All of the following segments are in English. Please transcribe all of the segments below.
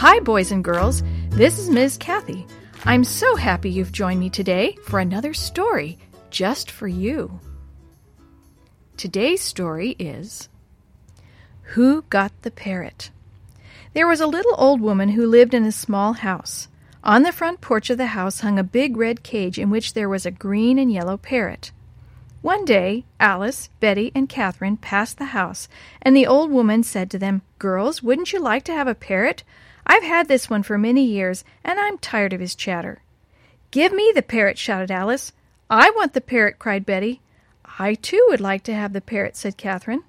Hi, boys and girls. This is Ms. Kathy. I'm so happy you've joined me today for another story just for you. Today's story is Who Got the Parrot? There was a little old woman who lived in a small house. On the front porch of the house hung a big red cage in which there was a green and yellow parrot. One day, Alice, Betty, and Catherine passed the house, and the old woman said to them, Girls, wouldn't you like to have a parrot? I've had this one for many years, and I'm tired of his chatter. Give me the parrot, shouted Alice. I want the parrot, cried Betty. I too would like to have the parrot, said Catherine.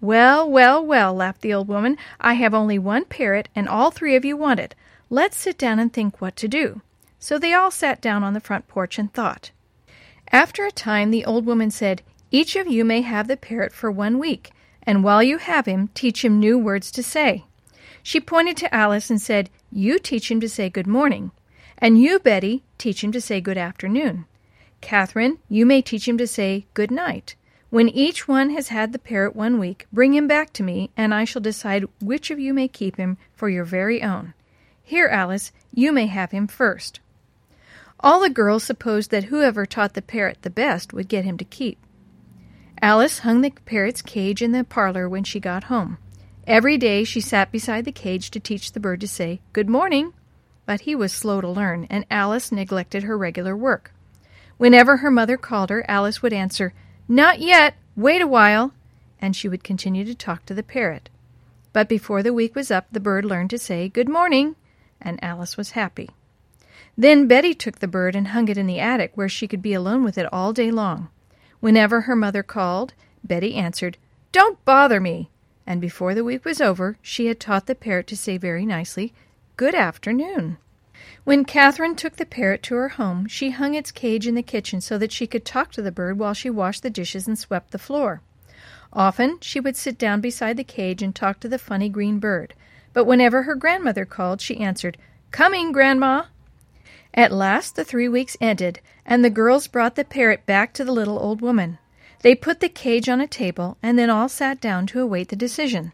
Well, well, well, laughed the old woman. I have only one parrot, and all three of you want it. Let's sit down and think what to do. So they all sat down on the front porch and thought. After a time, the old woman said, Each of you may have the parrot for one week, and while you have him, teach him new words to say. She pointed to Alice and said, You teach him to say good morning. And you, Betty, teach him to say good afternoon. Catherine, you may teach him to say good night. When each one has had the parrot one week, bring him back to me, and I shall decide which of you may keep him for your very own. Here, Alice, you may have him first. All the girls supposed that whoever taught the parrot the best would get him to keep. Alice hung the parrot's cage in the parlor when she got home. Every day she sat beside the cage to teach the bird to say, Good morning. But he was slow to learn, and Alice neglected her regular work. Whenever her mother called her, Alice would answer, Not yet, wait a while, and she would continue to talk to the parrot. But before the week was up, the bird learned to say, Good morning, and Alice was happy. Then Betty took the bird and hung it in the attic where she could be alone with it all day long. Whenever her mother called, Betty answered, Don't bother me. And before the week was over, she had taught the parrot to say very nicely, Good afternoon. When Catherine took the parrot to her home, she hung its cage in the kitchen so that she could talk to the bird while she washed the dishes and swept the floor. Often she would sit down beside the cage and talk to the funny green bird, but whenever her grandmother called, she answered, Coming, Grandma. At last the three weeks ended, and the girls brought the parrot back to the little old woman. They put the cage on a table, and then all sat down to await the decision.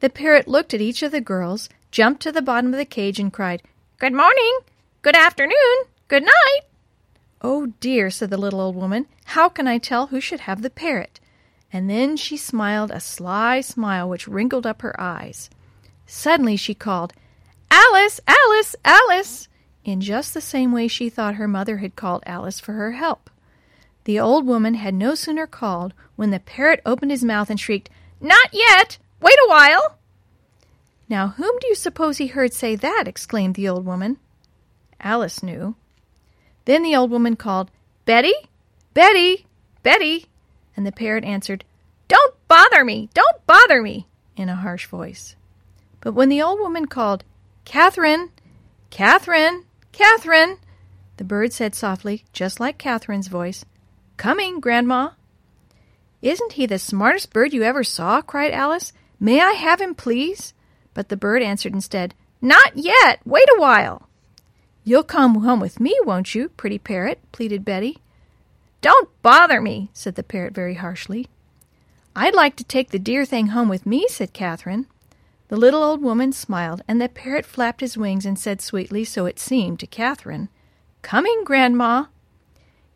The parrot looked at each of the girls, jumped to the bottom of the cage, and cried, Good morning, good afternoon, good night. Oh dear, said the little old woman, how can I tell who should have the parrot? And then she smiled a sly smile which wrinkled up her eyes. Suddenly she called, Alice, Alice, Alice! in just the same way she thought her mother had called Alice for her help. The old woman had no sooner called when the parrot opened his mouth and shrieked, Not yet! Wait a while! Now, whom do you suppose he heard say that? exclaimed the old woman. Alice knew. Then the old woman called, Betty? Betty? Betty? And the parrot answered, Don't bother me! Don't bother me! in a harsh voice. But when the old woman called, Catherine! Catherine! Catherine! The bird said softly, just like Catherine's voice, Coming, Grandma. Isn't he the smartest bird you ever saw? cried Alice. May I have him, please? But the bird answered instead, Not yet. Wait a while. You'll come home with me, won't you, pretty parrot? pleaded Betty. Don't bother me, said the parrot very harshly. I'd like to take the dear thing home with me, said Catherine. The little old woman smiled, and the parrot flapped his wings and said sweetly, so it seemed to Catherine, Coming, Grandma.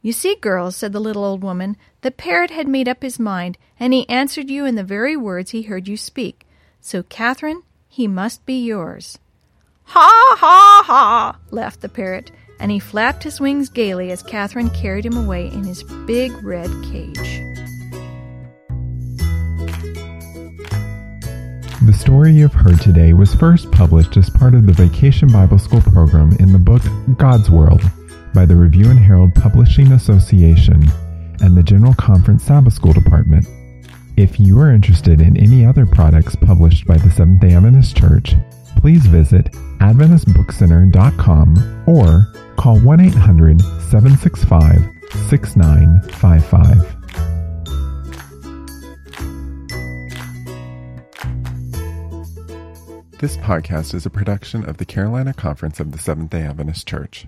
You see, girls, said the little old woman, the parrot had made up his mind, and he answered you in the very words he heard you speak. So, Catherine, he must be yours. Ha, ha, ha, laughed the parrot, and he flapped his wings gaily as Catherine carried him away in his big red cage. The story you've heard today was first published as part of the Vacation Bible School program in the book God's World by the Review and Herald Publishing Association and the General Conference Sabbath School Department. If you are interested in any other products published by the Seventh day Adventist Church, please visit AdventistBookCenter.com or call 1 800 765 6955. This podcast is a production of the Carolina Conference of the Seventh day Adventist Church.